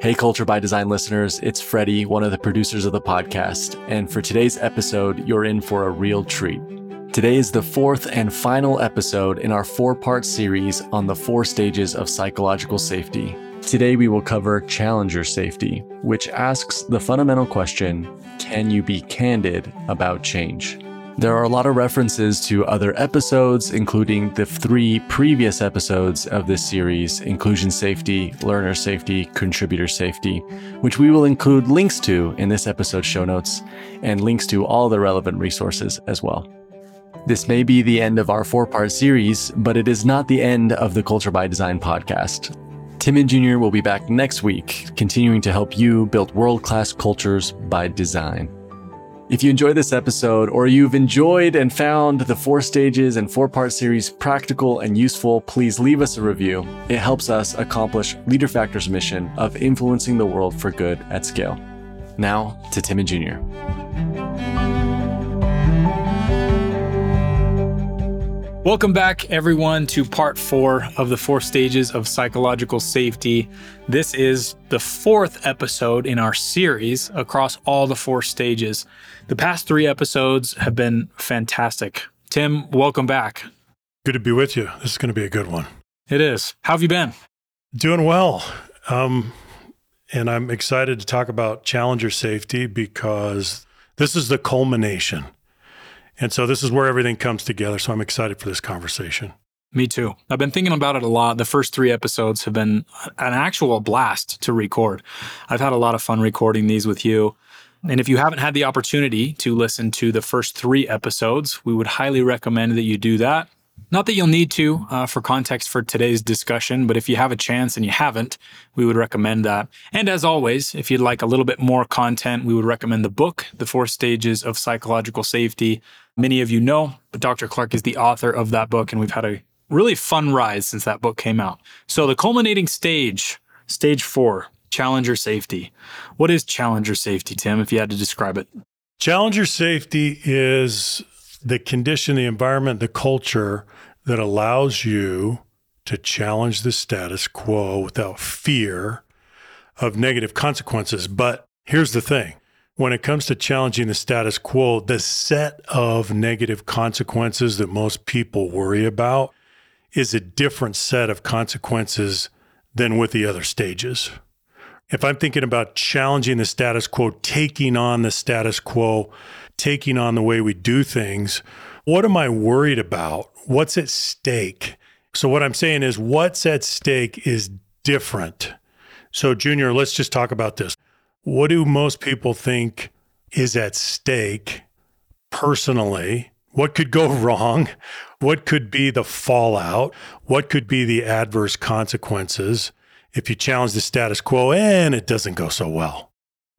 Hey, Culture by Design listeners, it's Freddie, one of the producers of the podcast. And for today's episode, you're in for a real treat. Today is the fourth and final episode in our four part series on the four stages of psychological safety. Today, we will cover challenger safety, which asks the fundamental question can you be candid about change? There are a lot of references to other episodes, including the three previous episodes of this series inclusion safety, learner safety, contributor safety, which we will include links to in this episode's show notes and links to all the relevant resources as well. This may be the end of our four part series, but it is not the end of the Culture by Design podcast. Tim and Junior will be back next week, continuing to help you build world class cultures by design. If you enjoyed this episode or you've enjoyed and found the four stages and four part series practical and useful, please leave us a review. It helps us accomplish LeaderFactor's mission of influencing the world for good at scale. Now to Tim and Junior. Welcome back, everyone, to part four of the four stages of psychological safety. This is the fourth episode in our series across all the four stages. The past three episodes have been fantastic. Tim, welcome back. Good to be with you. This is going to be a good one. It is. How have you been? Doing well. Um, and I'm excited to talk about challenger safety because this is the culmination and so this is where everything comes together. So I'm excited for this conversation. Me too. I've been thinking about it a lot. The first three episodes have been an actual blast to record. I've had a lot of fun recording these with you. And if you haven't had the opportunity to listen to the first three episodes, we would highly recommend that you do that. Not that you'll need to uh, for context for today's discussion, but if you have a chance and you haven't, we would recommend that. And as always, if you'd like a little bit more content, we would recommend the book, The Four Stages of Psychological Safety. Many of you know, but Dr. Clark is the author of that book, and we've had a really fun ride since that book came out. So, the culminating stage, stage four, challenger safety. What is challenger safety, Tim, if you had to describe it? Challenger safety is the condition, the environment, the culture that allows you to challenge the status quo without fear of negative consequences. But here's the thing when it comes to challenging the status quo, the set of negative consequences that most people worry about is a different set of consequences than with the other stages. If I'm thinking about challenging the status quo, taking on the status quo, taking on the way we do things, what am I worried about? What's at stake? So, what I'm saying is, what's at stake is different. So, Junior, let's just talk about this. What do most people think is at stake personally? What could go wrong? What could be the fallout? What could be the adverse consequences if you challenge the status quo and it doesn't go so well?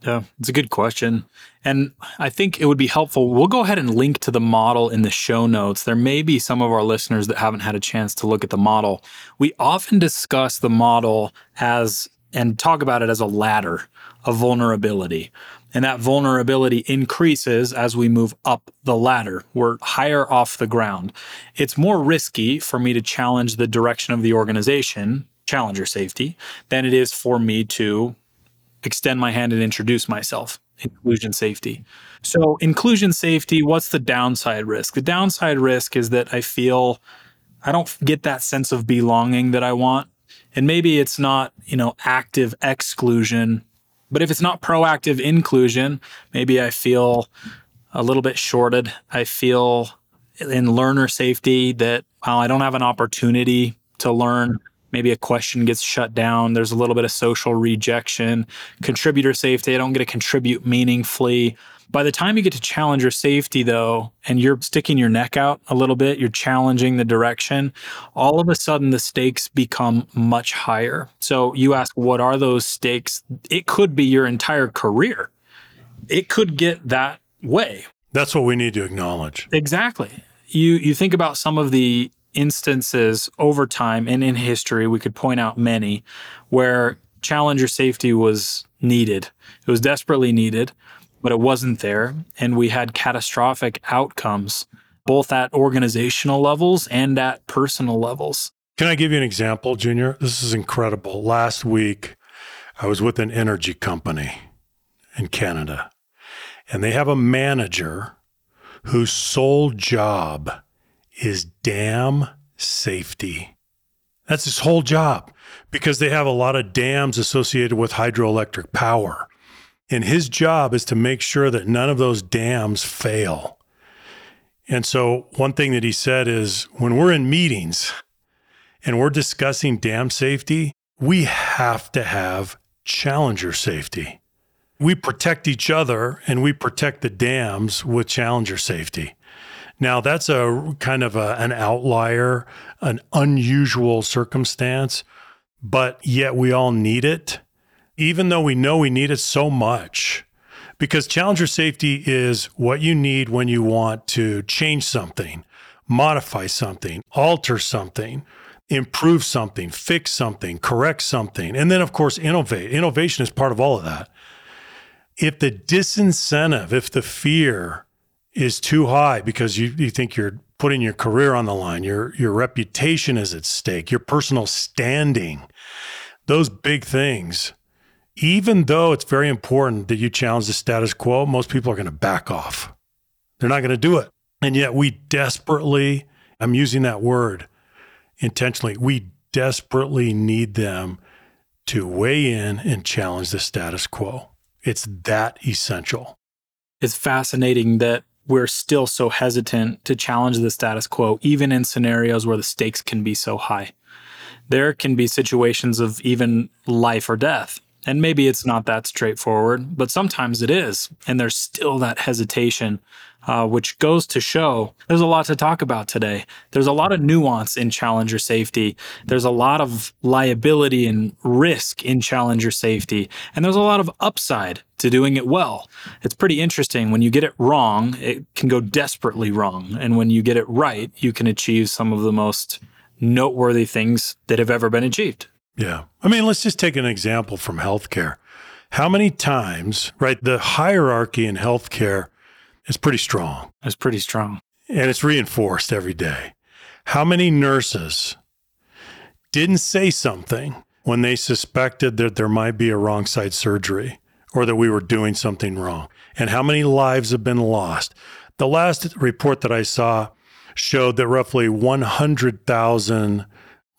Yeah, it's a good question. And I think it would be helpful. We'll go ahead and link to the model in the show notes. There may be some of our listeners that haven't had a chance to look at the model. We often discuss the model as and talk about it as a ladder of vulnerability. And that vulnerability increases as we move up the ladder. We're higher off the ground. It's more risky for me to challenge the direction of the organization, challenger safety, than it is for me to extend my hand and introduce myself, inclusion safety. So, inclusion safety, what's the downside risk? The downside risk is that I feel I don't get that sense of belonging that I want. And maybe it's not, you know, active exclusion, but if it's not proactive inclusion, maybe I feel a little bit shorted. I feel in learner safety that well, I don't have an opportunity to learn. Maybe a question gets shut down. There's a little bit of social rejection. Contributor safety, I don't get to contribute meaningfully. By the time you get to challenger safety, though, and you're sticking your neck out a little bit, you're challenging the direction, all of a sudden the stakes become much higher. So you ask, what are those stakes? It could be your entire career. It could get that way. That's what we need to acknowledge. Exactly. You you think about some of the instances over time and in history, we could point out many where challenger safety was needed. It was desperately needed but it wasn't there. And we had catastrophic outcomes, both at organizational levels and at personal levels. Can I give you an example, Junior? This is incredible. Last week, I was with an energy company in Canada, and they have a manager whose sole job is dam safety. That's his whole job because they have a lot of dams associated with hydroelectric power. And his job is to make sure that none of those dams fail. And so, one thing that he said is when we're in meetings and we're discussing dam safety, we have to have challenger safety. We protect each other and we protect the dams with challenger safety. Now, that's a kind of a, an outlier, an unusual circumstance, but yet we all need it, even though we know we need it so much. Because challenger safety is what you need when you want to change something, modify something, alter something, improve something, fix something, correct something, and then, of course, innovate. Innovation is part of all of that. If the disincentive, if the fear is too high because you, you think you're putting your career on the line, your, your reputation is at stake, your personal standing, those big things, even though it's very important that you challenge the status quo, most people are going to back off. They're not going to do it. And yet we desperately, I'm using that word, intentionally, we desperately need them to weigh in and challenge the status quo. It's that essential. It's fascinating that we're still so hesitant to challenge the status quo, even in scenarios where the stakes can be so high. There can be situations of even life or death and maybe it's not that straightforward, but sometimes it is. And there's still that hesitation, uh, which goes to show there's a lot to talk about today. There's a lot of nuance in challenger safety. There's a lot of liability and risk in challenger safety. And there's a lot of upside to doing it well. It's pretty interesting. When you get it wrong, it can go desperately wrong. And when you get it right, you can achieve some of the most noteworthy things that have ever been achieved. Yeah. I mean, let's just take an example from healthcare. How many times, right? The hierarchy in healthcare is pretty strong. It's pretty strong. And it's reinforced every day. How many nurses didn't say something when they suspected that there might be a wrong side surgery or that we were doing something wrong? And how many lives have been lost? The last report that I saw showed that roughly 100,000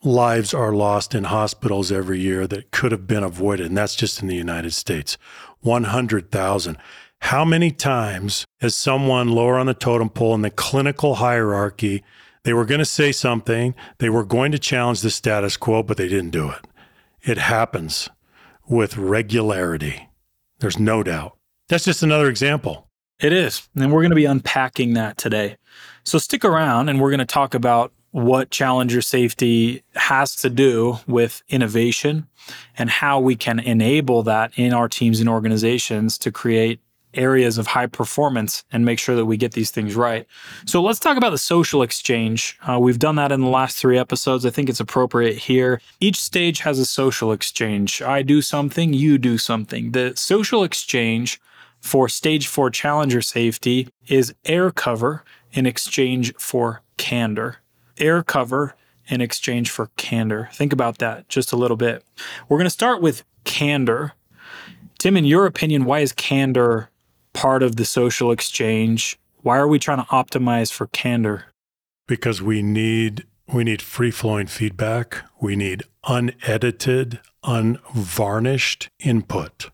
lives are lost in hospitals every year that could have been avoided. And that's just in the United States 100,000. How many times has someone lower on the totem pole in the clinical hierarchy, they were going to say something, they were going to challenge the status quo, but they didn't do it? It happens with regularity. There's no doubt. That's just another example. It is. And we're going to be unpacking that today. So stick around and we're going to talk about what Challenger Safety has to do with innovation and how we can enable that in our teams and organizations to create areas of high performance and make sure that we get these things right. So let's talk about the social exchange. Uh, we've done that in the last three episodes. I think it's appropriate here. Each stage has a social exchange. I do something, you do something. The social exchange for stage four Challenger Safety is air cover in exchange for candor air cover in exchange for candor. Think about that just a little bit. We're going to start with candor. Tim, in your opinion, why is candor part of the social exchange? Why are we trying to optimize for candor? Because we need we need free flowing feedback. We need unedited, unvarnished input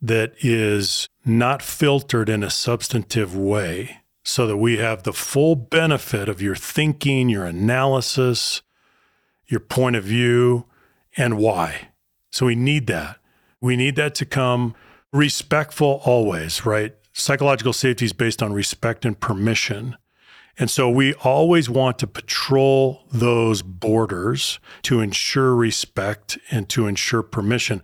that is not filtered in a substantive way so that we have the full benefit of your thinking, your analysis, your point of view, and why. So we need that. We need that to come respectful always, right? Psychological safety is based on respect and permission. And so we always want to patrol those borders to ensure respect and to ensure permission.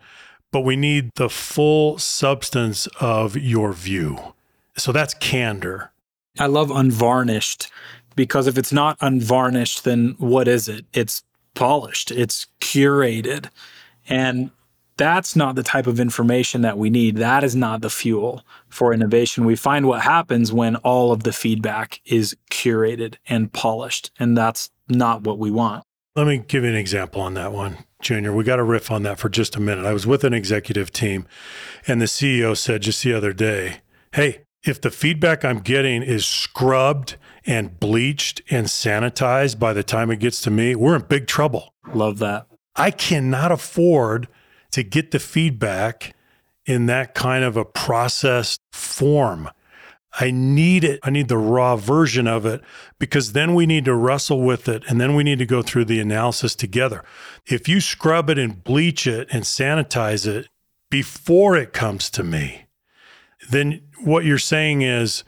But we need the full substance of your view. So that's candor. I love unvarnished because if it's not unvarnished, then what is it? It's polished, it's curated. And that's not the type of information that we need. That is not the fuel for innovation. We find what happens when all of the feedback is curated and polished, and that's not what we want. Let me give you an example on that one, Junior. We got to riff on that for just a minute. I was with an executive team, and the CEO said just the other day, Hey, if the feedback I'm getting is scrubbed and bleached and sanitized by the time it gets to me, we're in big trouble. Love that. I cannot afford to get the feedback in that kind of a processed form. I need it. I need the raw version of it because then we need to wrestle with it and then we need to go through the analysis together. If you scrub it and bleach it and sanitize it before it comes to me, then what you're saying is,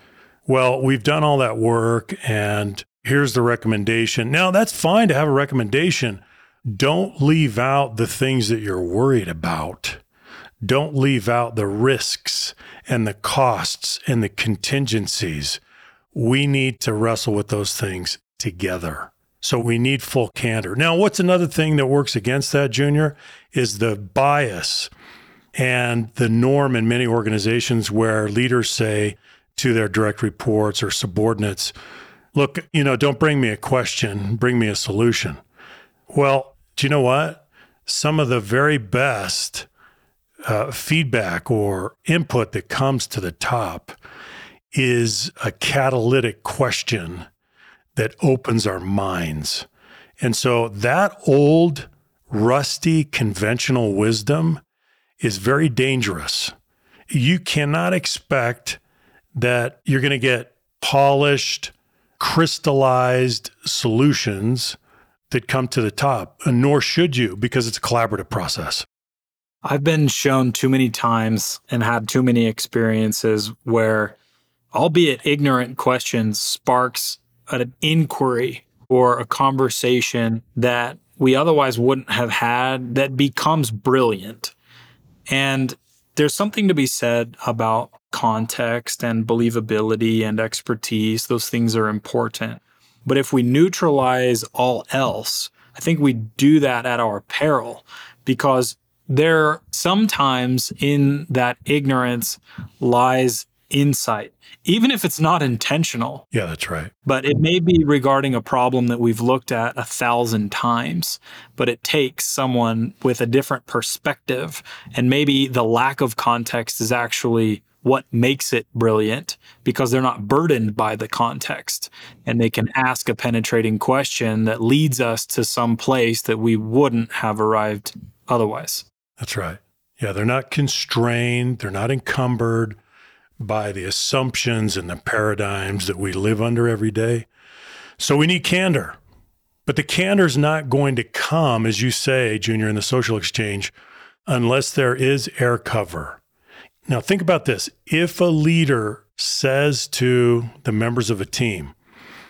well, we've done all that work and here's the recommendation. Now, that's fine to have a recommendation. Don't leave out the things that you're worried about. Don't leave out the risks and the costs and the contingencies. We need to wrestle with those things together. So we need full candor. Now, what's another thing that works against that, Junior, is the bias and the norm in many organizations where leaders say to their direct reports or subordinates, look, you know, don't bring me a question, bring me a solution. Well, do you know what? Some of the very best uh, feedback or input that comes to the top is a catalytic question that opens our minds. And so that old, rusty, conventional wisdom is very dangerous. You cannot expect that you're going to get polished, crystallized solutions that come to the top, nor should you, because it's a collaborative process. I've been shown too many times and had too many experiences where, albeit ignorant questions, sparks an inquiry or a conversation that we otherwise wouldn't have had that becomes brilliant. And there's something to be said about context and believability and expertise. Those things are important. But if we neutralize all else, I think we do that at our peril because there sometimes in that ignorance lies insight, even if it's not intentional. Yeah, that's right. But it may be regarding a problem that we've looked at a thousand times, but it takes someone with a different perspective. And maybe the lack of context is actually what makes it brilliant because they're not burdened by the context and they can ask a penetrating question that leads us to some place that we wouldn't have arrived otherwise. That's right. Yeah, they're not constrained, they're not encumbered by the assumptions and the paradigms that we live under every day. So we need candor. But the candor is not going to come, as you say, Junior, in the social exchange, unless there is air cover. Now, think about this. If a leader says to the members of a team,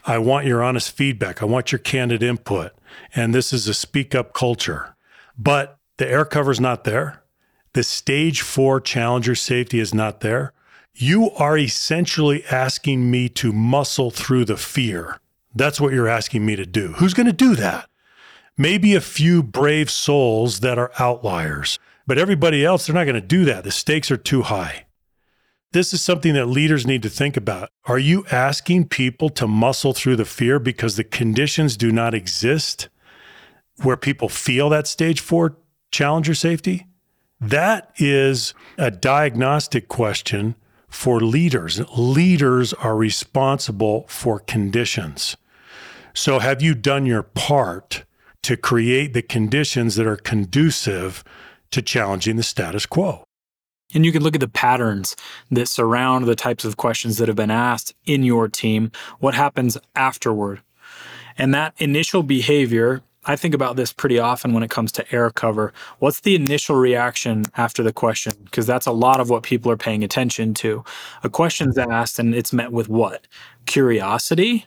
I want your honest feedback, I want your candid input, and this is a speak up culture, but the air cover is not there. The stage four challenger safety is not there. You are essentially asking me to muscle through the fear. That's what you're asking me to do. Who's going to do that? Maybe a few brave souls that are outliers, but everybody else, they're not going to do that. The stakes are too high. This is something that leaders need to think about. Are you asking people to muscle through the fear because the conditions do not exist where people feel that stage four challenger safety? That is a diagnostic question for leaders. Leaders are responsible for conditions. So, have you done your part to create the conditions that are conducive to challenging the status quo? And you can look at the patterns that surround the types of questions that have been asked in your team. What happens afterward? And that initial behavior I think about this pretty often when it comes to air cover. What's the initial reaction after the question? Because that's a lot of what people are paying attention to. A question's asked and it's met with what? Curiosity?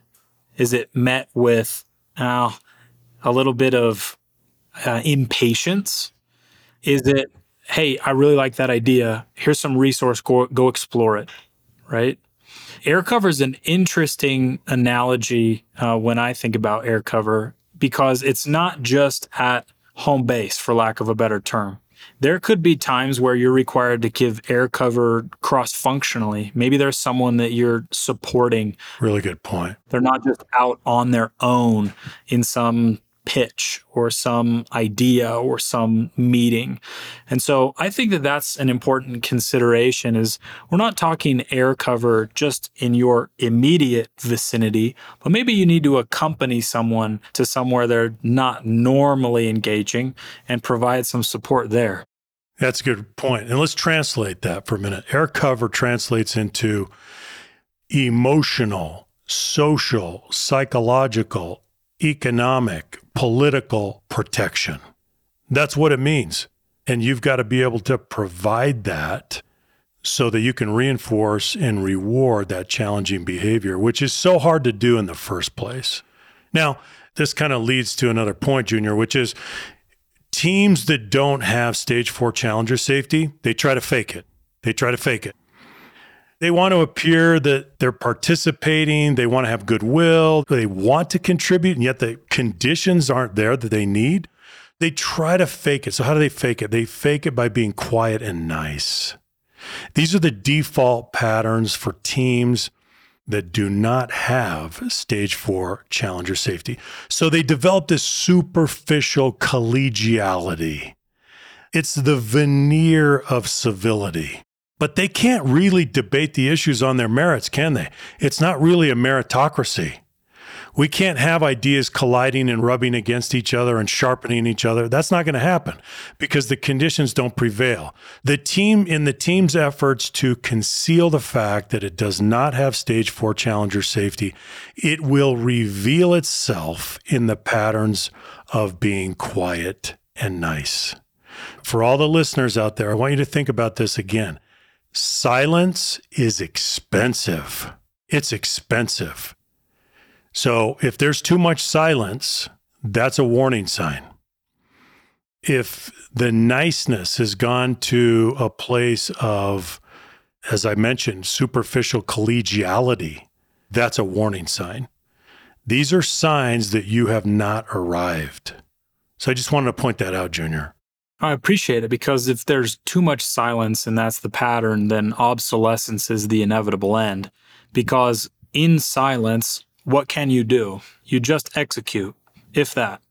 Is it met with uh, a little bit of uh, impatience? Is it, hey, I really like that idea. Here's some resource, go, go explore it, right? Air cover is an interesting analogy uh, when I think about air cover because it's not just at home base, for lack of a better term. There could be times where you're required to give air cover cross functionally. Maybe there's someone that you're supporting. Really good point. They're not just out on their own in some pitch or some idea or some meeting. And so I think that that's an important consideration is we're not talking air cover just in your immediate vicinity, but maybe you need to accompany someone to somewhere they're not normally engaging and provide some support there. That's a good point. And let's translate that for a minute. Air cover translates into emotional, social, psychological, economic, political protection. That's what it means. And you've got to be able to provide that so that you can reinforce and reward that challenging behavior, which is so hard to do in the first place. Now, this kind of leads to another point, Junior, which is teams that don't have stage four challenger safety, they try to fake it. They try to fake it. They want to appear that they're participating, they want to have goodwill, they want to contribute, and yet the conditions aren't there that they need. They try to fake it. So, how do they fake it? They fake it by being quiet and nice. These are the default patterns for teams that do not have stage four challenger safety. So they develop this superficial collegiality. It's the veneer of civility but they can't really debate the issues on their merits, can they? It's not really a meritocracy. We can't have ideas colliding and rubbing against each other and sharpening each other. That's not going to happen because the conditions don't prevail. The team, in the team's efforts to conceal the fact that it does not have stage four challenger safety, it will reveal itself in the patterns of being quiet and nice. For all the listeners out there, I want you to think about this again. Silence is expensive. It's expensive. So if there's too much silence, that's a warning sign. If the niceness has gone to a place of, as I mentioned, superficial collegiality, that's a warning sign. These are signs that you have not arrived. So I just wanted to point that out, Junior. I appreciate it because if there's too much silence and that's the pattern, then obsolescence is the inevitable end. Because in silence, what can you do? You just execute, if that.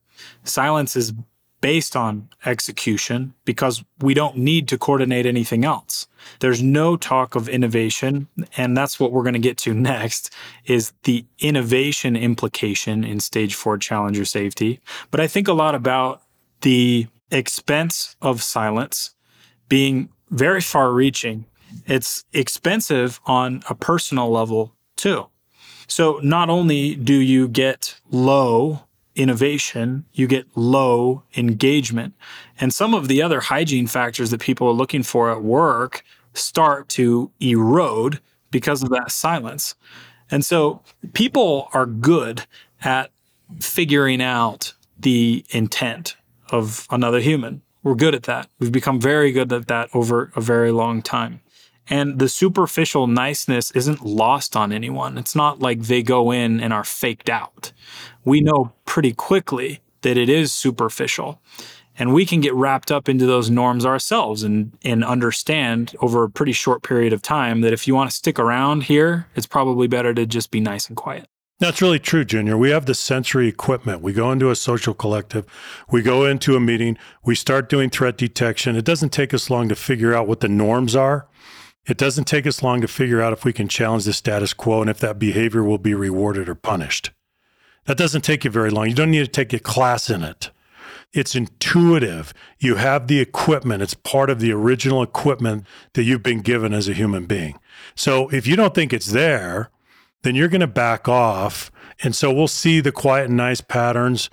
Silence is based on execution because we don't need to coordinate anything else. There's no talk of innovation and that's what we're going to get to next is the innovation implication in stage 4 challenger safety. But I think a lot about the expense of silence being very far reaching. It's expensive on a personal level too. So not only do you get low innovation, you get low engagement. And some of the other hygiene factors that people are looking for at work start to erode because of that silence. And so people are good at figuring out the intent of another human. We're good at that. We've become very good at that over a very long time. And the superficial niceness isn't lost on anyone. It's not like they go in and are faked out. We know pretty quickly that it is superficial. And we can get wrapped up into those norms ourselves and, and understand over a pretty short period of time that if you want to stick around here, it's probably better to just be nice and quiet. That's really true, Junior. We have the sensory equipment. We go into a social collective, we go into a meeting, we start doing threat detection. It doesn't take us long to figure out what the norms are. It doesn't take us long to figure out if we can challenge the status quo and if that behavior will be rewarded or punished. That doesn't take you very long. You don't need to take a class in it. It's intuitive. You have the equipment. It's part of the original equipment that you've been given as a human being. So if you don't think it's there, then you're going to back off. And so we'll see the quiet and nice patterns.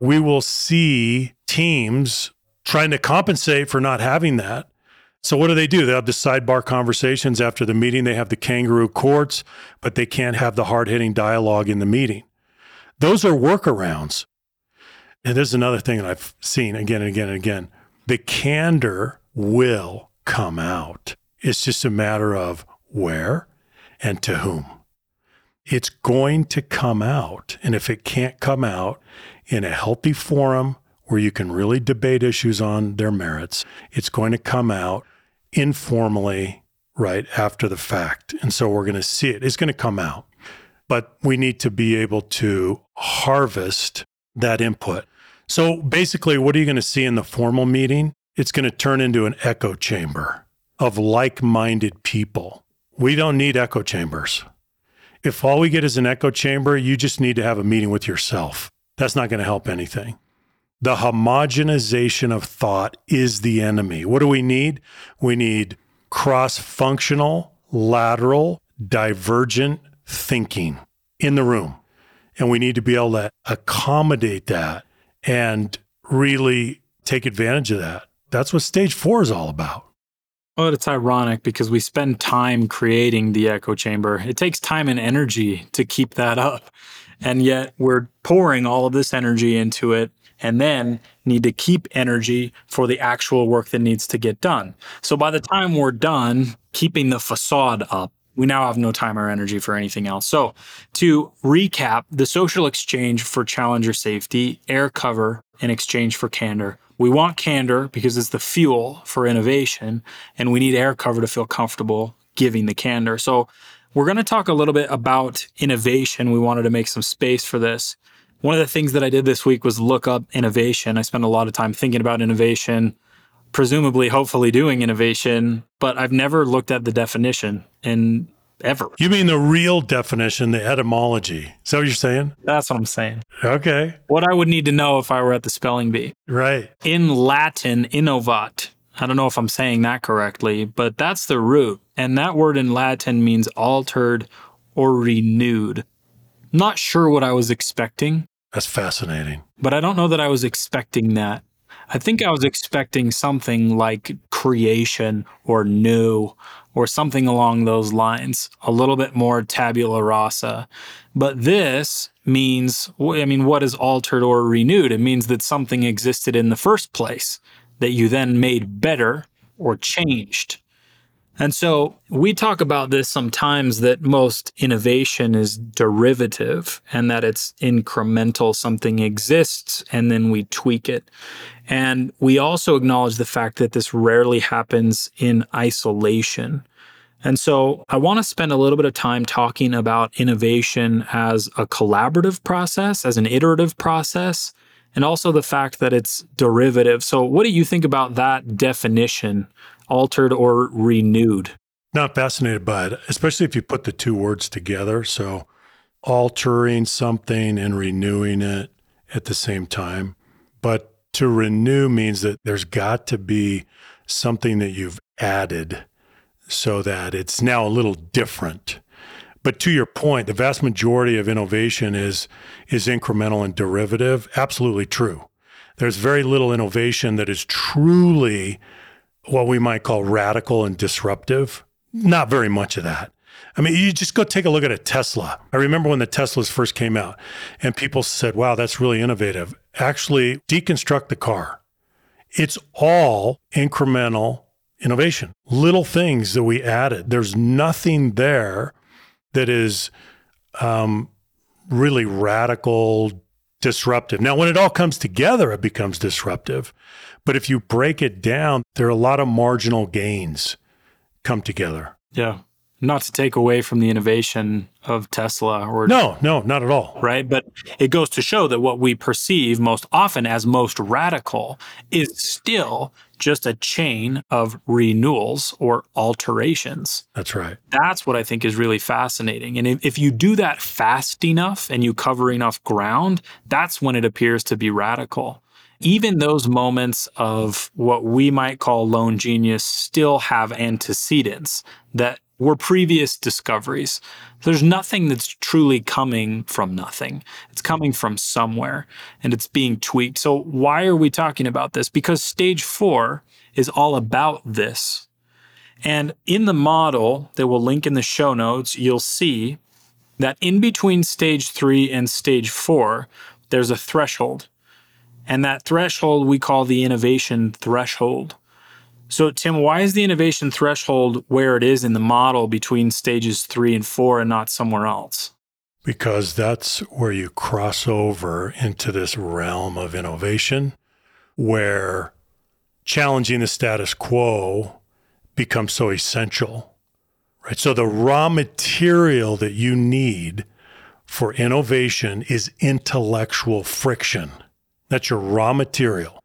We will see teams trying to compensate for not having that. So what do they do? They have the sidebar conversations after the meeting. They have the kangaroo courts, but they can't have the hard hitting dialogue in the meeting. Those are workarounds. And there's another thing that I've seen again and again and again. The candor will come out. It's just a matter of where and to whom it's going to come out. And if it can't come out in a healthy forum where you can really debate issues on their merits, it's going to come out informally right after the fact. And so we're going to see it. It's going to come out. But we need to be able to harvest that input. So basically, what are you going to see in the formal meeting? It's going to turn into an echo chamber of like minded people. We don't need echo chambers. If all we get is an echo chamber, you just need to have a meeting with yourself. That's not going to help anything. The homogenization of thought is the enemy. What do we need? We need cross functional, lateral, divergent thinking in the room. And we need to be able to accommodate that and really take advantage of that. That's what stage four is all about. Well, it's ironic because we spend time creating the echo chamber. It takes time and energy to keep that up. And yet we're pouring all of this energy into it and then need to keep energy for the actual work that needs to get done. So by the time we're done keeping the facade up, we now have no time or energy for anything else. So, to recap, the social exchange for challenger safety, air cover in exchange for candor. We want candor because it's the fuel for innovation, and we need air cover to feel comfortable giving the candor. So, we're going to talk a little bit about innovation. We wanted to make some space for this. One of the things that I did this week was look up innovation. I spent a lot of time thinking about innovation, presumably, hopefully doing innovation, but I've never looked at the definition and ever. You mean the real definition, the etymology? Is that what you're saying? That's what I'm saying. Okay. What I would need to know if I were at the spelling bee. Right. In Latin, innovat. I don't know if I'm saying that correctly, but that's the root. And that word in Latin means altered or renewed. Not sure what I was expecting. That's fascinating. But I don't know that I was expecting that. I think I was expecting something like creation or new or something along those lines, a little bit more tabula rasa. But this means, I mean, what is altered or renewed? It means that something existed in the first place that you then made better or changed. And so we talk about this sometimes that most innovation is derivative and that it's incremental. Something exists and then we tweak it. And we also acknowledge the fact that this rarely happens in isolation. And so I want to spend a little bit of time talking about innovation as a collaborative process, as an iterative process, and also the fact that it's derivative. So, what do you think about that definition altered or renewed? Not fascinated by it, especially if you put the two words together. So altering something and renewing it at the same time. But to renew means that there's got to be something that you've added so that it's now a little different. But to your point, the vast majority of innovation is is incremental and derivative. Absolutely true. There's very little innovation that is truly what we might call radical and disruptive. Not very much of that. I mean, you just go take a look at a Tesla. I remember when the Teslas first came out and people said, wow, that's really innovative. Actually, deconstruct the car. It's all incremental innovation, little things that we added. There's nothing there that is um, really radical, disruptive. Now, when it all comes together, it becomes disruptive. But if you break it down, there are a lot of marginal gains come together. Yeah. Not to take away from the innovation of Tesla or No, no, not at all. Right, but it goes to show that what we perceive most often as most radical is still just a chain of renewals or alterations. That's right. That's what I think is really fascinating. And if, if you do that fast enough and you cover enough ground, that's when it appears to be radical even those moments of what we might call lone genius still have antecedents that were previous discoveries. There's nothing that's truly coming from nothing. It's coming from somewhere and it's being tweaked. So, why are we talking about this? Because stage four is all about this. And in the model that we'll link in the show notes, you'll see that in between stage three and stage four, there's a threshold. And that threshold we call the innovation threshold. So, Tim, why is the innovation threshold where it is in the model between stages three and four and not somewhere else? Because that's where you cross over into this realm of innovation where challenging the status quo becomes so essential. Right? So, the raw material that you need for innovation is intellectual friction That's your raw material.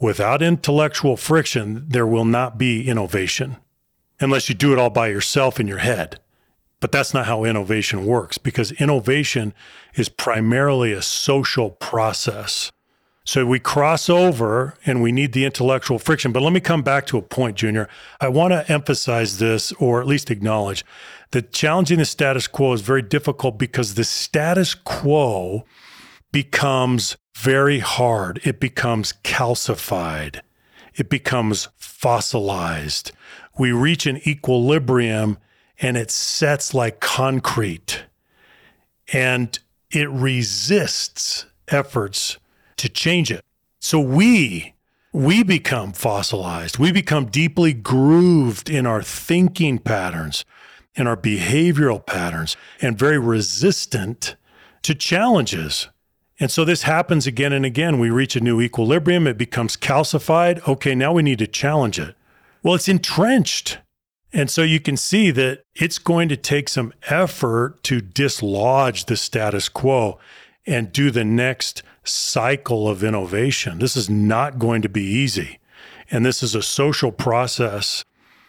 Without intellectual friction, there will not be innovation unless you do it all by yourself in your head. But that's not how innovation works because innovation is primarily a social process. So we cross over and we need the intellectual friction. But let me come back to a point, Junior. I want to emphasize this or at least acknowledge that challenging the status quo is very difficult because the status quo becomes very hard. It becomes calcified. It becomes fossilized. We reach an equilibrium and it sets like concrete and it resists efforts to change it. So we we become fossilized. We become deeply grooved in our thinking patterns, in our behavioral patterns, and very resistant to challenges. And so this happens again and again. We reach a new equilibrium, it becomes calcified. Okay, now we need to challenge it. Well, it's entrenched. And so you can see that it's going to take some effort to dislodge the status quo and do the next cycle of innovation. This is not going to be easy. And this is a social process.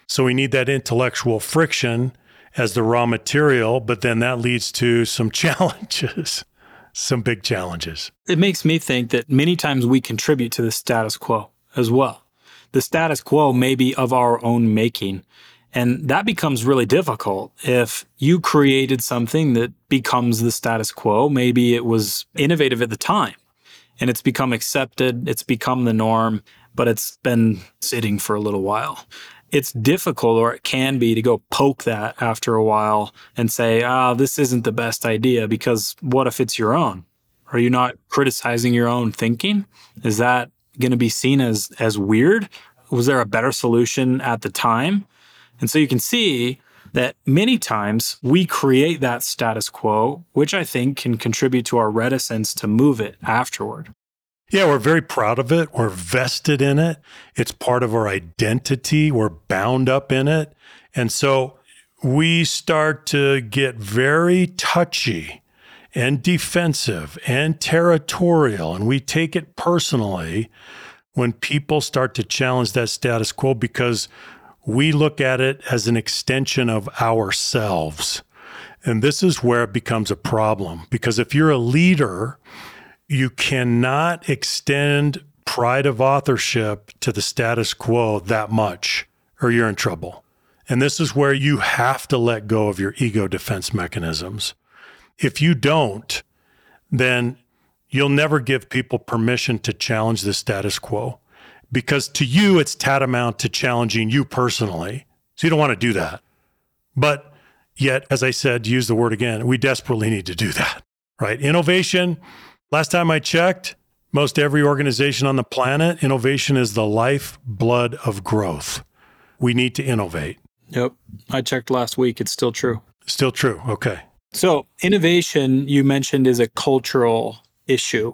So we need that intellectual friction as the raw material, but then that leads to some challenges, some big challenges. It makes me think that many times we contribute to the status quo as well. The status quo may be of our own making. And that becomes really difficult if you created something that becomes the status quo. Maybe it was innovative at the time and it's become accepted, it's become the norm, but it's been sitting for a little while. It's difficult, or it can be, to go poke that after a while and say, ah, this isn't the best idea because what if it's your own? Are you not criticizing your own thinking? Is that going to be seen as as weird? Was there a better solution at the time? And so you can see that many times we create that status quo, which I think can contribute to our reticence to move it afterward. Yeah, we're very proud of it. We're vested in it. It's part of our identity. We're bound up in it. And so we start to get very touchy and defensive and territorial. And we take it personally when people start to challenge that status quo because we look at it as an extension of ourselves. And this is where it becomes a problem because if you're a leader, you cannot extend pride of authorship to the status quo that much, or you're in trouble. And this is where you have to let go of your ego defense mechanisms. If you don't, then you'll never give people permission to challenge the status quo because to you, it's tantamount to challenging you personally. So you don't want to do that. But yet, as I said, use the word again, we desperately need to do that, right? Innovation, last time I checked, most every organization on the planet, innovation is the lifeblood of growth. We need to innovate. Yep. I checked last week. It's still true. Still true. Okay. So, innovation you mentioned is a cultural issue.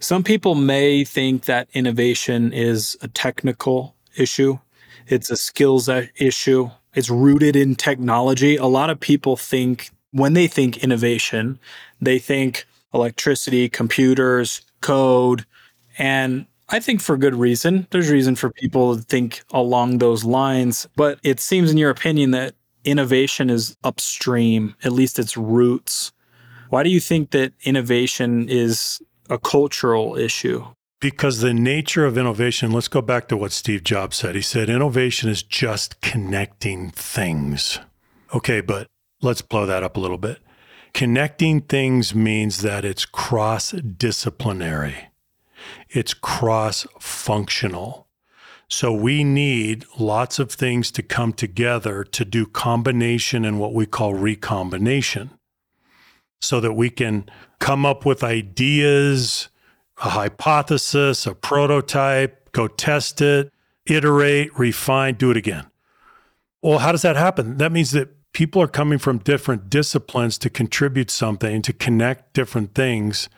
Some people may think that innovation is a technical issue, it's a skills issue, it's rooted in technology. A lot of people think when they think innovation, they think electricity, computers, code, and I think for good reason. There's reason for people to think along those lines, but it seems in your opinion that innovation is upstream, at least its roots. Why do you think that innovation is a cultural issue? Because the nature of innovation, let's go back to what Steve Jobs said. He said, innovation is just connecting things. Okay, but let's blow that up a little bit. Connecting things means that it's cross disciplinary, it's cross functional. So we need lots of things to come together to do combination and what we call recombination so that we can come up with ideas, a hypothesis, a prototype, go test it, iterate, refine, do it again. Well, how does that happen? That means that people are coming from different disciplines to contribute something, to connect different things.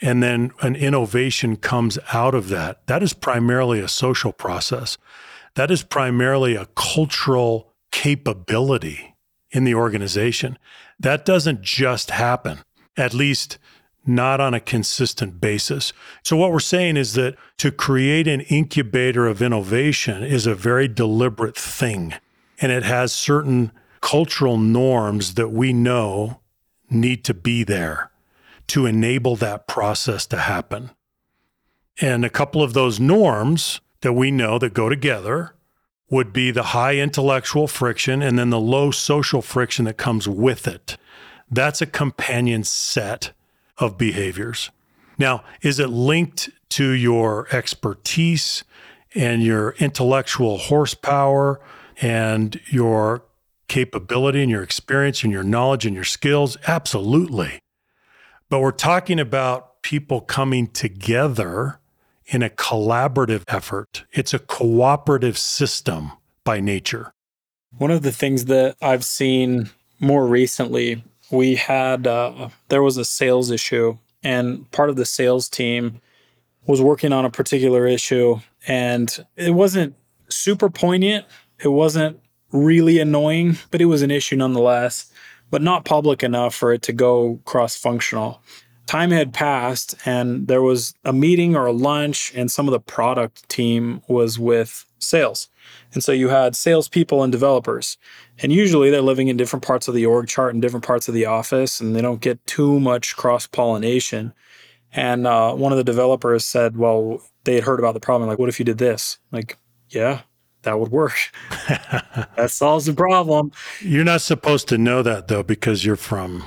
And then an innovation comes out of that. That is primarily a social process. That is primarily a cultural capability in the organization. That doesn't just happen, at least not on a consistent basis. So, what we're saying is that to create an incubator of innovation is a very deliberate thing, and it has certain cultural norms that we know need to be there to enable that process to happen. And a couple of those norms that we know that go together would be the high intellectual friction and then the low social friction that comes with it. That's a companion set of behaviors. Now, is it linked to your expertise and your intellectual horsepower and your capability and your experience and your knowledge and your skills? Absolutely. But we're talking about people coming together in a collaborative effort. It's a cooperative system by nature. One of the things that I've seen more recently, we had, uh, there was a sales issue, and part of the sales team was working on a particular issue, and it wasn't super poignant. It wasn't really annoying, but it was an issue nonetheless, but not public enough for it to go cross functional time had passed and there was a meeting or a lunch and some of the product team was with sales. And so you had salespeople and developers. And usually they're living in different parts of the org chart and different parts of the office and they don't get too much cross pollination and uh, one of the developers said well they had heard about the problem like what if you did this? Like yeah that would work that solves the problem you're not supposed to know that though because you're from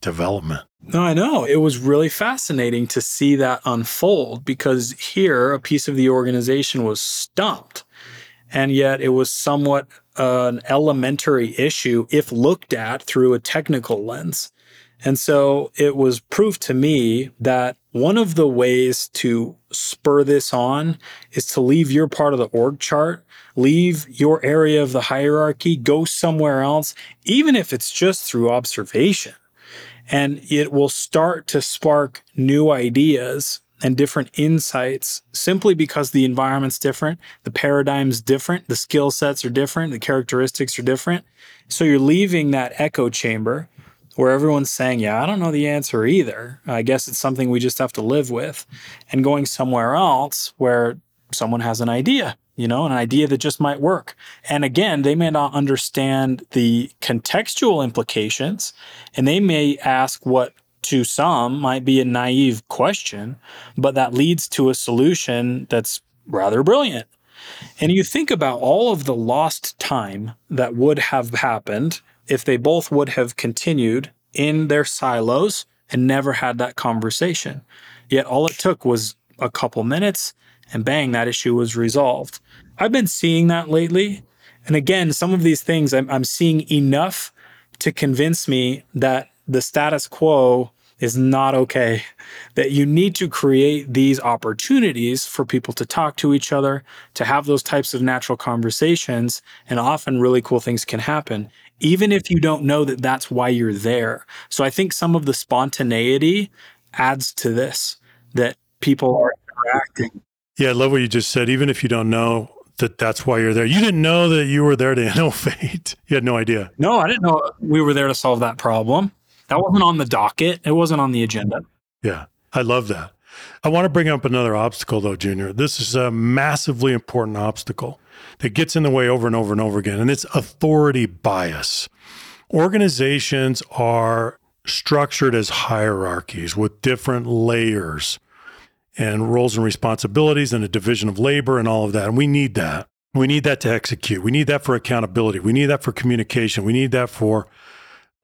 development no, I know. It was really fascinating to see that unfold because here a piece of the organization was stumped. And yet it was somewhat an elementary issue if looked at through a technical lens. And so it was proof to me that one of the ways to spur this on is to leave your part of the org chart, leave your area of the hierarchy, go somewhere else, even if it's just through observation and it will start to spark new ideas and different insights simply because the environment's different, the paradigm's different, the skill sets are different, the characteristics are different. So you're leaving that echo chamber where everyone's saying, Yeah, I don't know the answer either. I guess it's something we just have to live with, and going somewhere else where someone has an idea you know, an idea that just might work. And again, they may not understand the contextual implications, and they may ask what to some might be a naive question, but that leads to a solution that's rather brilliant. And you think about all of the lost time that would have happened if they both would have continued in their silos and never had that conversation. Yet all it took was a couple minutes and bang, that issue was resolved. I've been seeing that lately. And again, some of these things I'm, I'm seeing enough to convince me that the status quo is not okay. That you need to create these opportunities for people to talk to each other, to have those types of natural conversations, and often really cool things can happen, even if you don't know that that's why you're there. So I think some of the spontaneity adds to this that people are interacting. Yeah, I love what you just said. Even if you don't know that that's why you're there. You didn't know that you were there to innovate. You had no idea. No, I didn't know we were there to solve that problem. That wasn't on the docket. It wasn't on the agenda. Yeah, I love that. I want to bring up another obstacle, though, Junior. This is a massively important obstacle that gets in the way over and over and over again, and it's authority bias. Organizations are structured as hierarchies with different layers and roles and responsibilities and a division of labor and all of that. And we need that. We need that to execute. We need that for accountability. We need that for communication. We need that for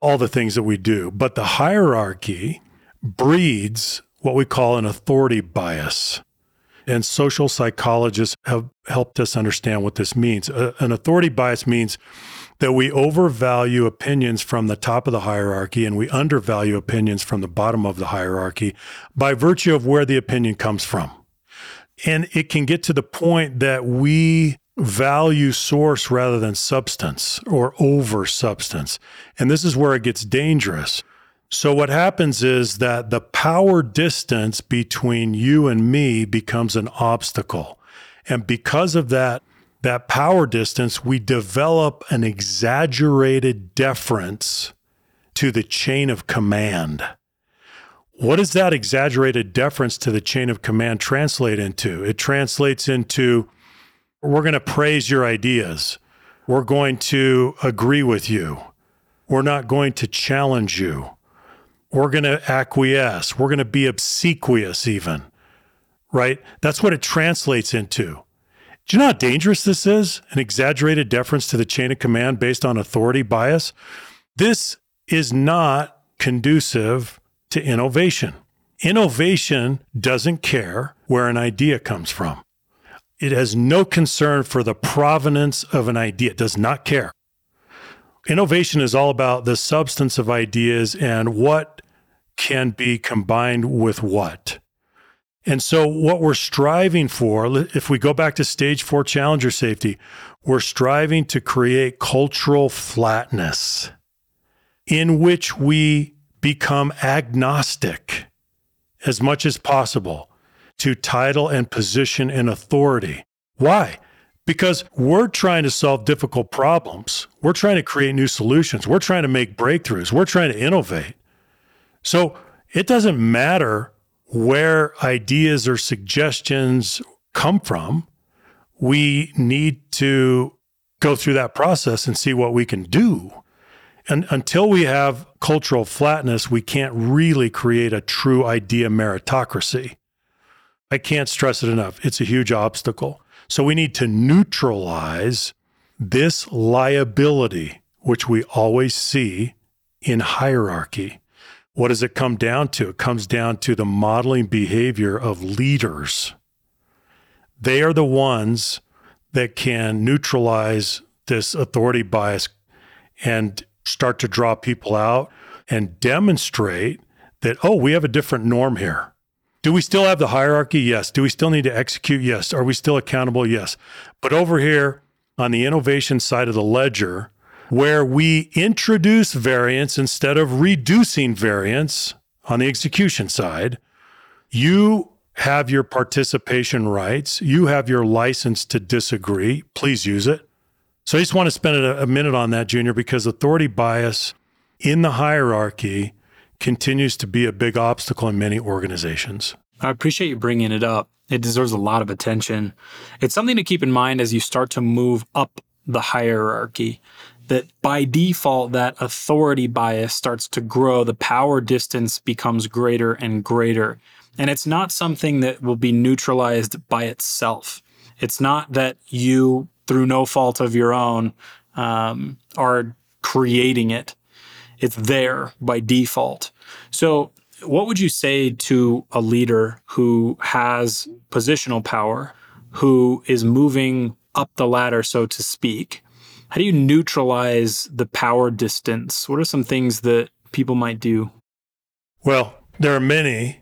all the things that we do. But the hierarchy breeds what we call an authority bias. And social psychologists have helped us understand what this means. Uh, an authority bias means that we overvalue opinions from the top of the hierarchy and we undervalue opinions from the bottom of the hierarchy by virtue of where the opinion comes from. And it can get to the point that we value source rather than substance or over substance. And this is where it gets dangerous. So, what happens is that the power distance between you and me becomes an obstacle. And because of that that power distance, we develop an exaggerated deference to the chain of command. What does that exaggerated deference to the chain of command translate into? It translates into we're going to praise your ideas. We're going to agree with you. We're not going to challenge you. We're going to acquiesce. We're going to be obsequious, even. Right? That's what it translates into. Do you know how dangerous this is? An exaggerated deference to the chain of command based on authority bias? This is not conducive to innovation. Innovation doesn't care where an idea comes from. It has no concern for the provenance of an idea. It does not care. Innovation is all about the substance of ideas and what can be combined with what. And so, what we're striving for, if we go back to stage four challenger safety, we're striving to create cultural flatness in which we become agnostic as much as possible to title and position and authority. Why? Because we're trying to solve difficult problems. We're trying to create new solutions. We're trying to make breakthroughs. We're trying to innovate. So it doesn't matter where ideas or suggestions come from. We need to go through that process and see what we can do. And until we have cultural flatness, we can't really create a true idea meritocracy. I can't stress it enough. It's a huge obstacle. So we need to neutralize this liability, which we always see in hierarchy. What does it come down to? It comes down to the modeling behavior of leaders. They are the ones that can neutralize this authority bias and start to draw people out and demonstrate that, oh, we have a different norm here. Do we still have the hierarchy? Yes. Do we still need to execute? Yes. Are we still accountable? Yes. But over here on the innovation side of the ledger, where we introduce variance instead of reducing variance on the execution side, you have your participation rights. You have your license to disagree. Please use it. So I just want to spend a, minute on that, Junior, because authority bias in the hierarchy continues to be a big obstacle in many organizations. I appreciate you bringing it up. It deserves a lot of attention. It's something to keep in mind as you start to move up the hierarchy that by default that authority bias starts to grow the power distance becomes greater and greater and it's not something that will be neutralized by itself it's not that you through no fault of your own um, are creating it it's there by default. So, what would you say to a leader who has positional power, who is moving up the ladder, so to speak? How do you neutralize the power distance? What are some things that people might do? Well, there are many.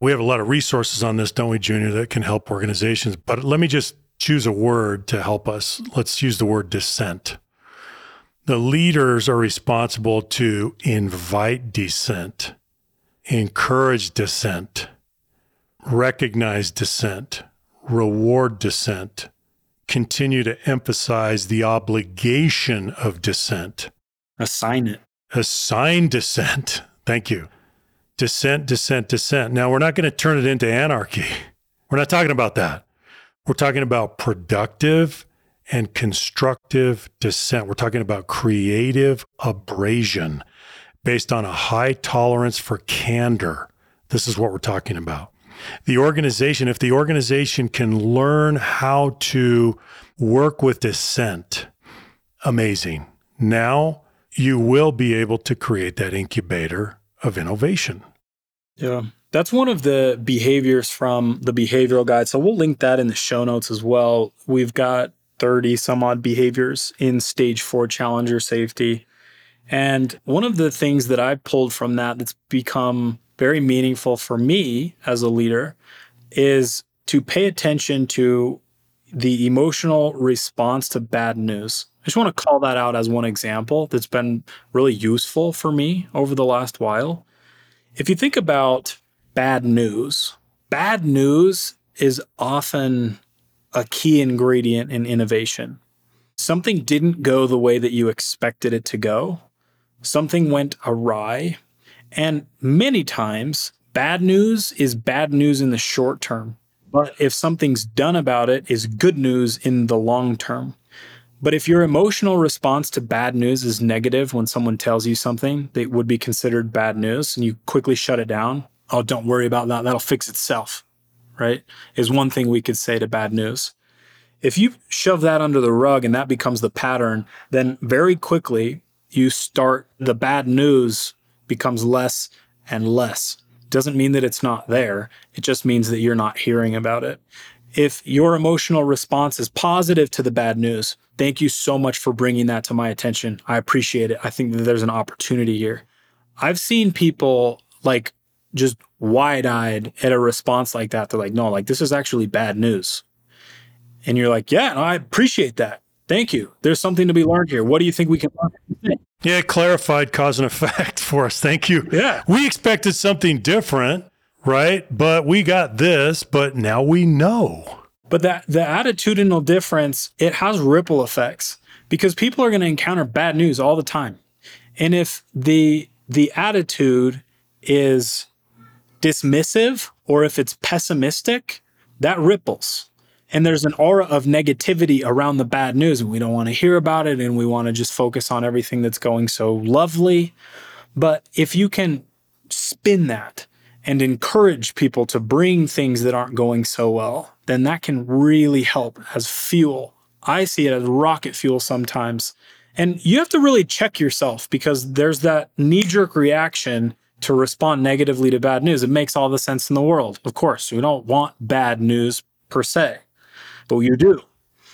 We have a lot of resources on this, don't we, Junior, that can help organizations. But let me just choose a word to help us. Let's use the word dissent. The leaders are responsible to invite dissent, encourage dissent, recognize dissent, reward dissent, continue to emphasize the obligation of dissent. Assign it. Assign dissent. Thank you. Dissent, dissent, dissent. Now, we're not going to turn it into anarchy. We're not talking about that. We're talking about productive and constructive dissent. We're talking about creative abrasion based on a high tolerance for candor. This is what we're talking about. The organization, if the organization can learn how to work with dissent, amazing. Now you will be able to create that incubator of innovation. Yeah. That's one of the behaviors from the behavioral guide. So we'll link that in the show notes as well. We've got 30 some odd behaviors in stage four challenger safety. And one of the things that I pulled from that that's become very meaningful for me as a leader is to pay attention to the emotional response to bad news. I just want to call that out as one example that's been really useful for me over the last while. If you think about bad news, bad news is often a key ingredient in innovation. Something didn't go the way that you expected it to go, something went awry, And many times, bad news is bad news in the short term. But if something's done about it, is good news in the long term. But if your emotional response to bad news is negative when someone tells you something that would be considered bad news and you quickly shut it down, oh, don't worry about that. That'll fix itself, right? Is one thing we could say to bad news. If you shove that under the rug and that becomes the pattern, then very quickly you start the bad news becomes less and less. Doesn't mean that it's not there. It just means that you're not hearing about it. If your emotional response is positive to the bad news, thank you so much for bringing that to my attention. I appreciate it. I think that there's an opportunity here. I've seen people like just wide eyed at a response like that. They're like, no, like this is actually bad news. And you're like, yeah, no, I appreciate that. Thank you. There's something to be learned here. What do you think we can learn? Yeah, clarified cause and effect for us. Thank you. Yeah. We expected something different, right? But we got this, but now we know. But that the attitudinal difference, it has ripple effects because people are going to encounter bad news all the time. And if the the attitude is dismissive or if it's pessimistic, that ripples and there's an aura of negativity around the bad news and we don't want to hear about it and we want to just focus on everything that's going so lovely but if you can spin that and encourage people to bring things that aren't going so well then that can really help as fuel i see it as rocket fuel sometimes and you have to really check yourself because there's that knee jerk reaction to respond negatively to bad news. It makes all the sense in the world. Of course, we don't want bad news per se but you do.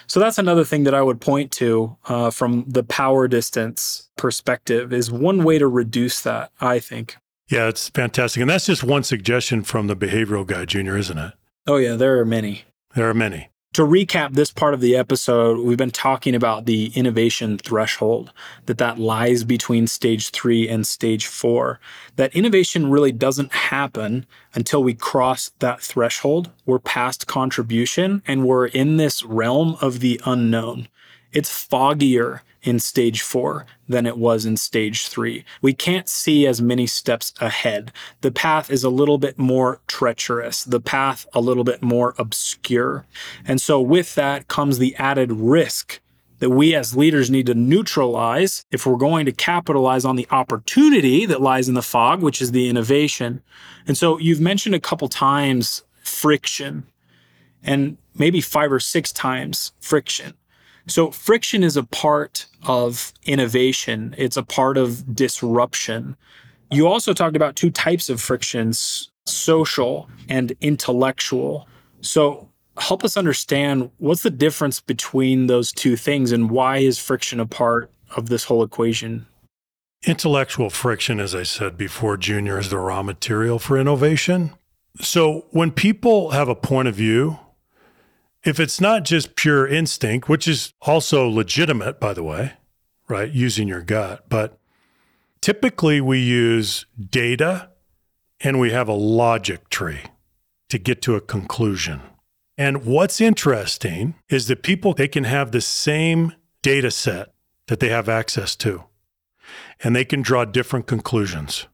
So that's another thing that I would point to uh, from the power distance perspective is one way to reduce that, I think. Yeah, it's fantastic. And that's just one suggestion from the behavioral guy, Junior, isn't it? Oh, yeah, there are many. There are many to recap this part of the episode, we've been talking about the innovation threshold, that that lies between stage three and stage four. That innovation really doesn't happen until we cross that threshold. We're past contribution and we're in this realm of the unknown. It's foggier in stage four than it was in stage three. We can't see as many steps ahead. The path is a little bit more treacherous, the path a little bit more obscure. And so, with that comes the added risk that we as leaders need to neutralize if we're going to capitalize on the opportunity that lies in the fog, which is the innovation. And so, you've mentioned a couple times friction and maybe five or six times friction. So friction is a part of innovation. It's a part of disruption. You also talked about two types of frictions, social and intellectual. So help us understand what's the difference between those two things and why is friction a part of this whole equation? Intellectual friction, as I said before, Junior, is the raw material for innovation. So when people have a point of view if it's not just pure instinct, which is also legitimate, by the way, right? Using your gut, but typically we use data and we have a logic tree to get to a conclusion. And what's interesting is that people, they can have the same data set that they have access to, and they can draw different conclusions.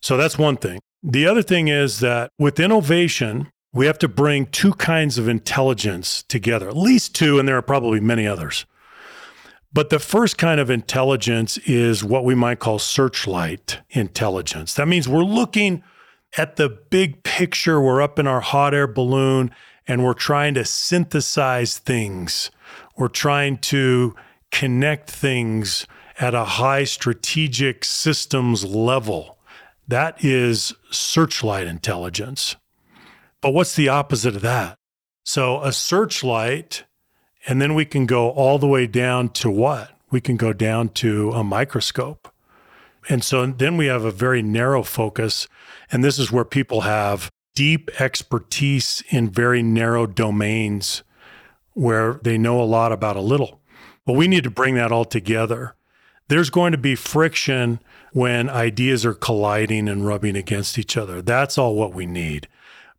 So that's one thing. The other thing is that with innovation, we have to bring two kinds of intelligence together, at least two, and there are probably many others. But the first kind of intelligence is what we might call searchlight intelligence. That means we're looking at the big picture, we're up in our hot air balloon, and we're trying to synthesize things. We're trying to connect things at a high strategic systems level. That is searchlight intelligence. But what's the opposite of that? So a searchlight, and then we can go all the way down to what? We can go down to a microscope. And so then we have a very narrow focus. And this is where people have deep expertise in very narrow domains where they know a lot about a little. But we need to bring that all together. There's going to be friction when ideas are colliding and rubbing against each other. That's all what we need.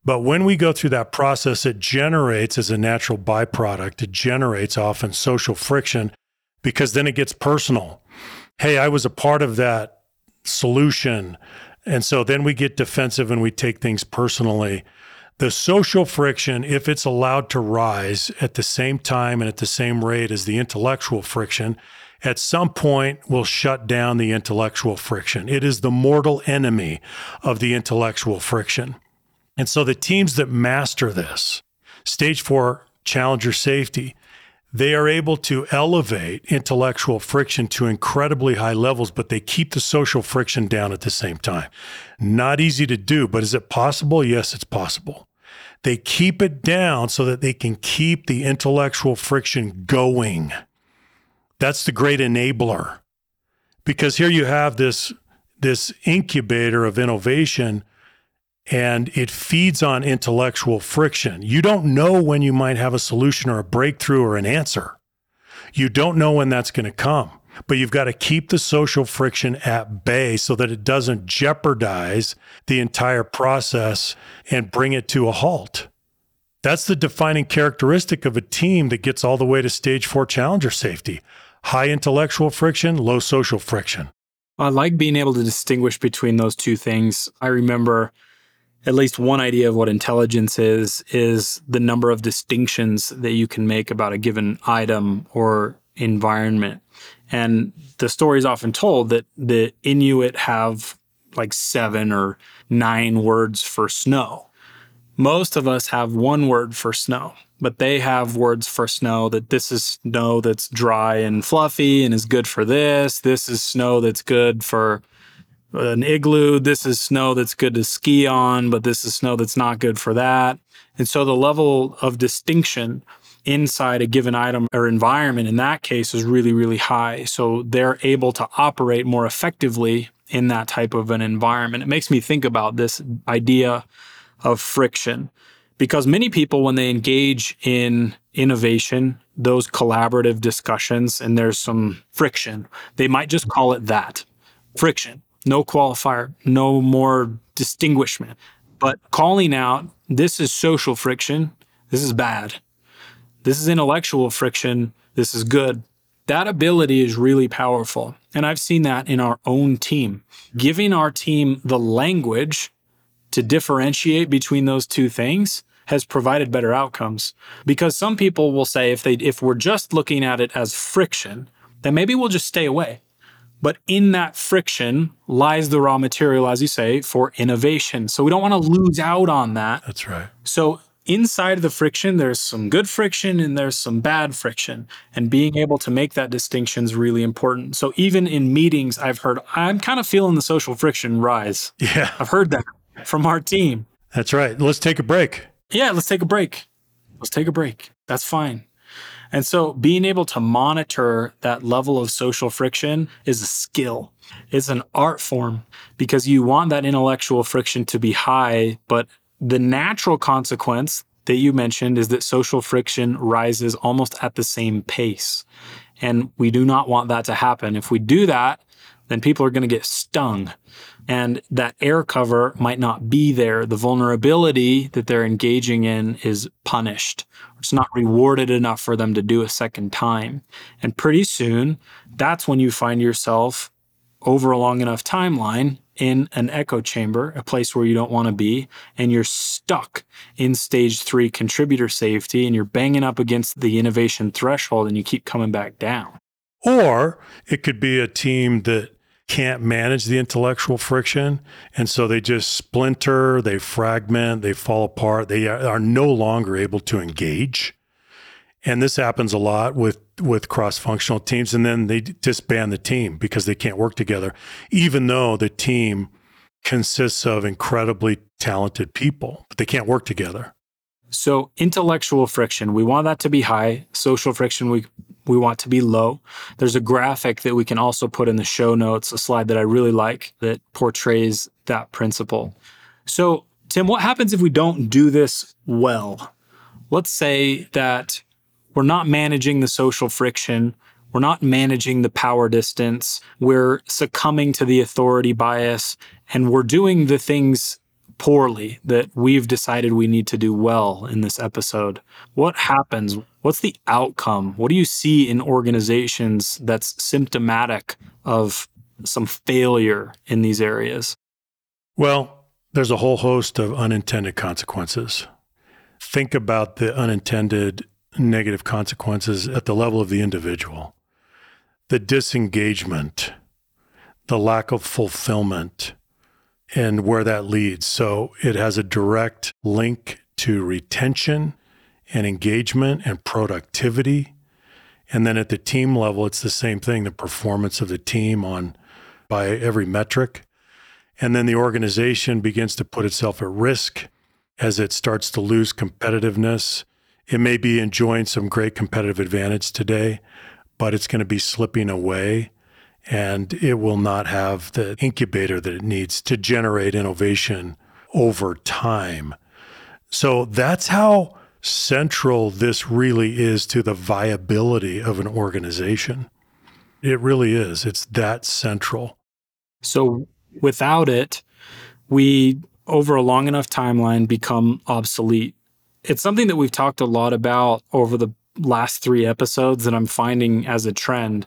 But when we go through that process, it generates as a natural byproduct, it generates often social friction because then it gets personal. Hey, I was a part of that solution. And so then we get defensive and we take things personally. The social friction, if it's allowed to rise at the same time and at the same rate as the intellectual friction, at some point will shut down the intellectual friction. It is the mortal enemy of the intellectual friction. And so the teams that master this, stage four challenger safety, they are able to elevate intellectual friction to incredibly high levels, but they keep the social friction down at the same time. Not easy to do, but is it possible? Yes, it's possible. They keep it down so that they can keep the intellectual friction going. That's the great enabler. Because here you have this, this incubator of innovation and it feeds on intellectual friction. You don't know when you might have a solution or a breakthrough or an answer. You don't know when that's going to come, but you've got to keep the social friction at bay so that it doesn't jeopardize the entire process and bring it to a halt. That's the defining characteristic of a team that gets all the way to stage four challenger safety high intellectual friction, low social friction. I like being able to distinguish between those two things. I remember at least one idea of what intelligence is is the number of distinctions that you can make about a given item or environment. And the story is often told that the Inuit have like seven or nine words for snow. Most of us have one word for snow, but they have words for snow that this is snow that's dry and fluffy and is good for this. This is snow that's good for an igloo. This is snow that's good to ski on, but this is snow that's not good for that. And so the level of distinction inside a given item or environment in that case is really, really high. So they're able to operate more effectively in that type of an environment. It makes me think about this idea of friction because many people, when they engage in innovation, those collaborative discussions, and there's some friction, they might just call it that friction no qualifier, no more distinguishment. But calling out this is social friction, this is bad. This is intellectual friction, this is good. That ability is really powerful. And I've seen that in our own team. Giving our team the language to differentiate between those two things has provided better outcomes. Because some people will say if they if we're just looking at it as friction, then maybe we'll just stay away. But in that friction lies the raw material, as you say, for innovation. So we don't want to lose out on that. That's right. So inside of the friction, there's some good friction and there's some bad friction. And being able to make that distinction is really important. So even in meetings, I've heard, I'm kind of feeling the social friction rise. Yeah. I've heard that from our team. That's right. Let's take a break. Yeah, let's take a break. Let's take a break. That's fine. And so being able to monitor that level of social friction is a skill. It's an art form because you want that intellectual friction to be high, but the natural consequence that you mentioned is that social friction rises almost at the same pace. And we do not want that to happen. If we do that, then people are going to get stung and that air cover might not be there. The vulnerability that they're engaging in is punished. It's not rewarded enough for them to do a second time. And pretty soon, that's when you find yourself over a long enough timeline in an echo chamber, a place where you don't want to be, and you're stuck in stage three contributor safety and you're banging up against the innovation threshold and you keep coming back down. Or it could be a team that can't manage the intellectual friction. And so they just splinter, they fragment, they fall apart. They are no longer able to engage. And this happens a lot with, with cross functional teams. And then they disband the team because they can't work together, even though the team consists of incredibly talented people, but they can't work together. So intellectual friction, we want that to be high. Social friction, we we want to be low. There's a graphic that we can also put in the show notes, a slide that I really like that portrays that principle. So, Tim, what happens if we don't do this well? Let's say that we're not managing the social friction, we're not managing the power distance, we're succumbing to the authority bias, and we're doing the things poorly that we've decided we need to do well in this episode. What happens? What's the outcome? What do you see in organizations that's symptomatic of some failure in these areas? Well, there's a whole host of unintended consequences. Think about the unintended negative consequences at the level of the individual the disengagement, the lack of fulfillment, and where that leads. So it has a direct link to retention and engagement and productivity. And then at the team level, it's the same thing the performance of the team on by every metric. And then the organization begins to put itself at risk as it starts to lose competitiveness. It may be enjoying some great competitive advantage today, but it's going to be slipping away and it will not have the incubator that it needs to generate innovation over time. So that's how central this really is to the viability of an organization. It really is. It's that central. So without it, we, over a long enough timeline, become obsolete. It's something that we've talked a lot about over the last three episodes that I'm finding as a trend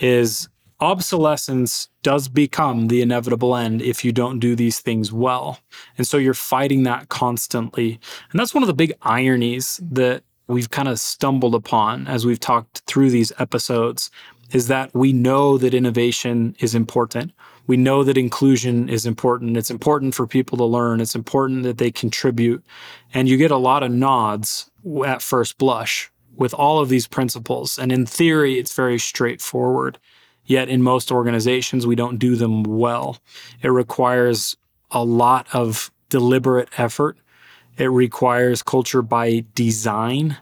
is obsolescence does become the inevitable end if you don't do these things well. And so you're fighting that constantly. And that's one of the big ironies that we've kind of stumbled upon as we've talked through these episodes is that we know that innovation is important. We know that inclusion is important. It's important for people to learn. It's important that they contribute. And you get a lot of nods at first blush with all of these principles. And in theory, it's very straightforward. Yet in most organizations, we don't do them well. It requires a lot of deliberate effort. It requires culture by design.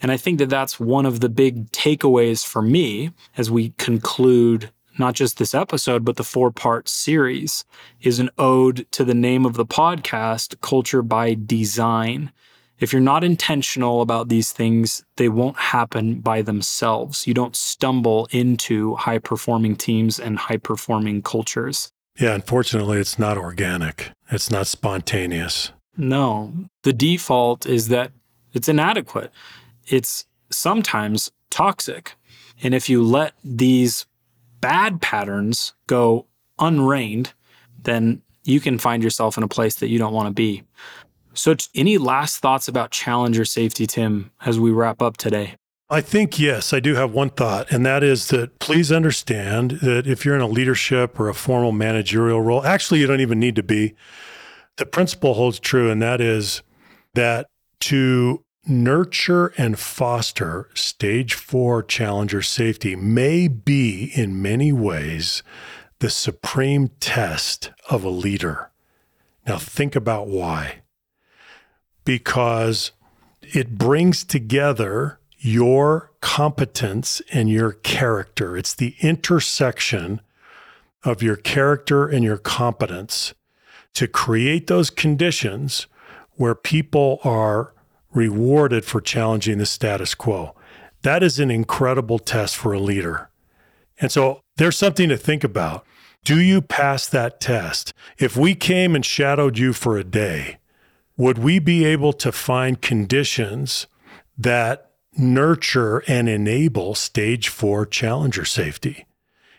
And I think that that's one of the big takeaways for me as we conclude not just this episode, but the four part series is an ode to the name of the podcast, Culture by Design. If you're not intentional about these things, they won't happen by themselves. You don't stumble into high performing teams and high performing cultures. Yeah, unfortunately, it's not organic, it's not spontaneous. No, the default is that it's inadequate. It's sometimes toxic. And if you let these bad patterns go unreined, then you can find yourself in a place that you don't want to be. So, any last thoughts about challenger safety, Tim, as we wrap up today? I think, yes, I do have one thought, and that is that please understand that if you're in a leadership or a formal managerial role, actually, you don't even need to be. The principle holds true, and that is that to nurture and foster stage four challenger safety may be, in many ways, the supreme test of a leader. Now, think about why because it brings together your competence and your character. It's the intersection of your character and your competence to create those conditions where people are rewarded for challenging the status quo. That is an incredible test for a leader. And so there's something to think about. Do you pass that test? If we came and shadowed you for a day, would we be able to find conditions that nurture and enable stage four challenger safety?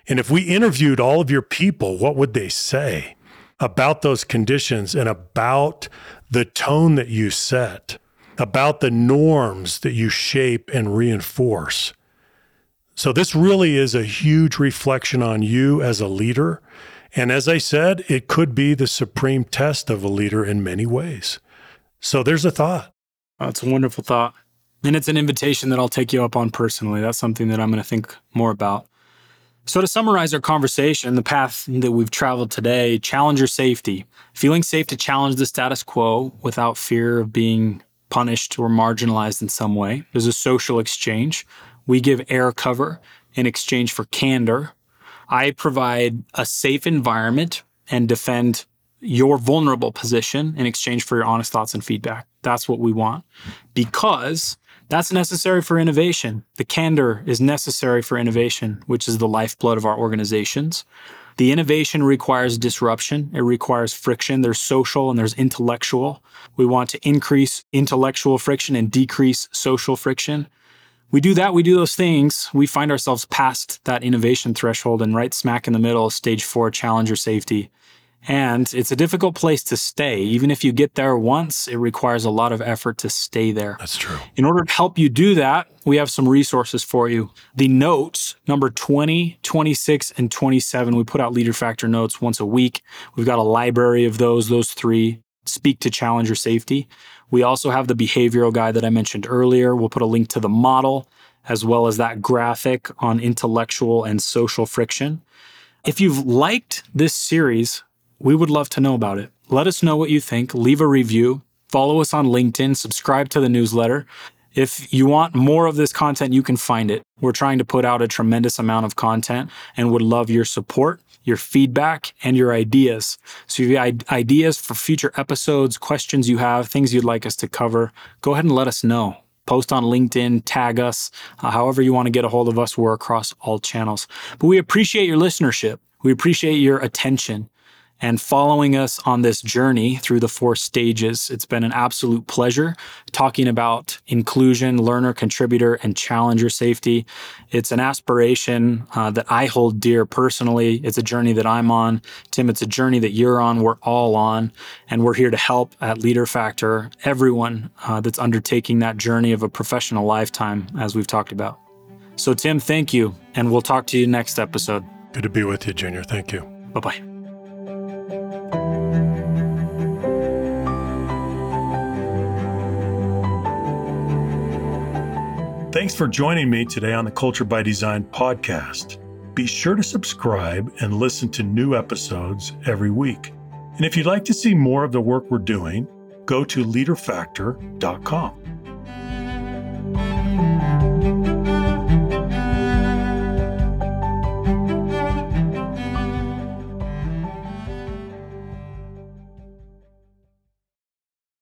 And if we interviewed all of your people, what would they say about those conditions and about the tone that you set, about the norms that you shape and reinforce? So, this really is a huge reflection on you as a leader. And as I said, it could be the supreme test of a leader in many ways. So there's a thought. That's a wonderful thought. And it's an invitation that I'll take you up on personally. That's something that I'm going to think more about. So, to summarize our conversation, the path that we've traveled today challenger safety, feeling safe to challenge the status quo without fear of being punished or marginalized in some way. There's a social exchange. We give air cover in exchange for candor. I provide a safe environment and defend your vulnerable position in exchange for your honest thoughts and feedback. That's what we want because that's necessary for innovation. The candor is necessary for innovation, which is the lifeblood of our organizations. The innovation requires disruption, it requires friction. There's social and there's intellectual. We want to increase intellectual friction and decrease social friction. we do that, we do those things, we find ourselves past that innovation threshold and right smack in the middle, of stage four, challenger safety. And it's a difficult place to stay. Even if you get there once, it requires a lot of effort to stay there. That's true. In order to help you do that, we have some resources for you. The notes, number 20, 26, and 27, we put out LeaderFactor notes once a week. We've got a library of those, those three speak to challenger safety. We also have the behavioral guide that I mentioned earlier. We'll put a link to the model as well as that graphic on intellectual and social friction. If you've liked this series, we would love to know about it. Let us know what you think. Leave a review. Follow us on LinkedIn. Subscribe to the newsletter. If you want more of this content, you can find it. We're trying to put out a tremendous amount of content and would love your support, your feedback, and your ideas. So if you have ideas for future episodes, questions you have, things you'd like us to cover, go ahead and let us know. Post on LinkedIn, tag us, uh, however you want to get a hold of us. We're across all channels. But we appreciate your listenership. We appreciate your attention and following us on this journey through the four stages. It's been an absolute pleasure talking about inclusion, learner, contributor, and challenger safety. It's an aspiration uh, that I hold dear personally. It's a journey that I'm on. Tim, it's a journey that you're on. We're all on. And we're here to help at LeaderFactor everyone uh, that's undertaking that journey of a professional lifetime, as we've talked about. So, Tim, thank you. And we'll talk to you next episode. Good to be with you, Junior. Thank you. Bye bye. Thanks for joining me today on the Culture by Design podcast. Be sure to subscribe and listen to new episodes every week. And if you'd like to see more of the work we're doing, go to leaderfactor.com.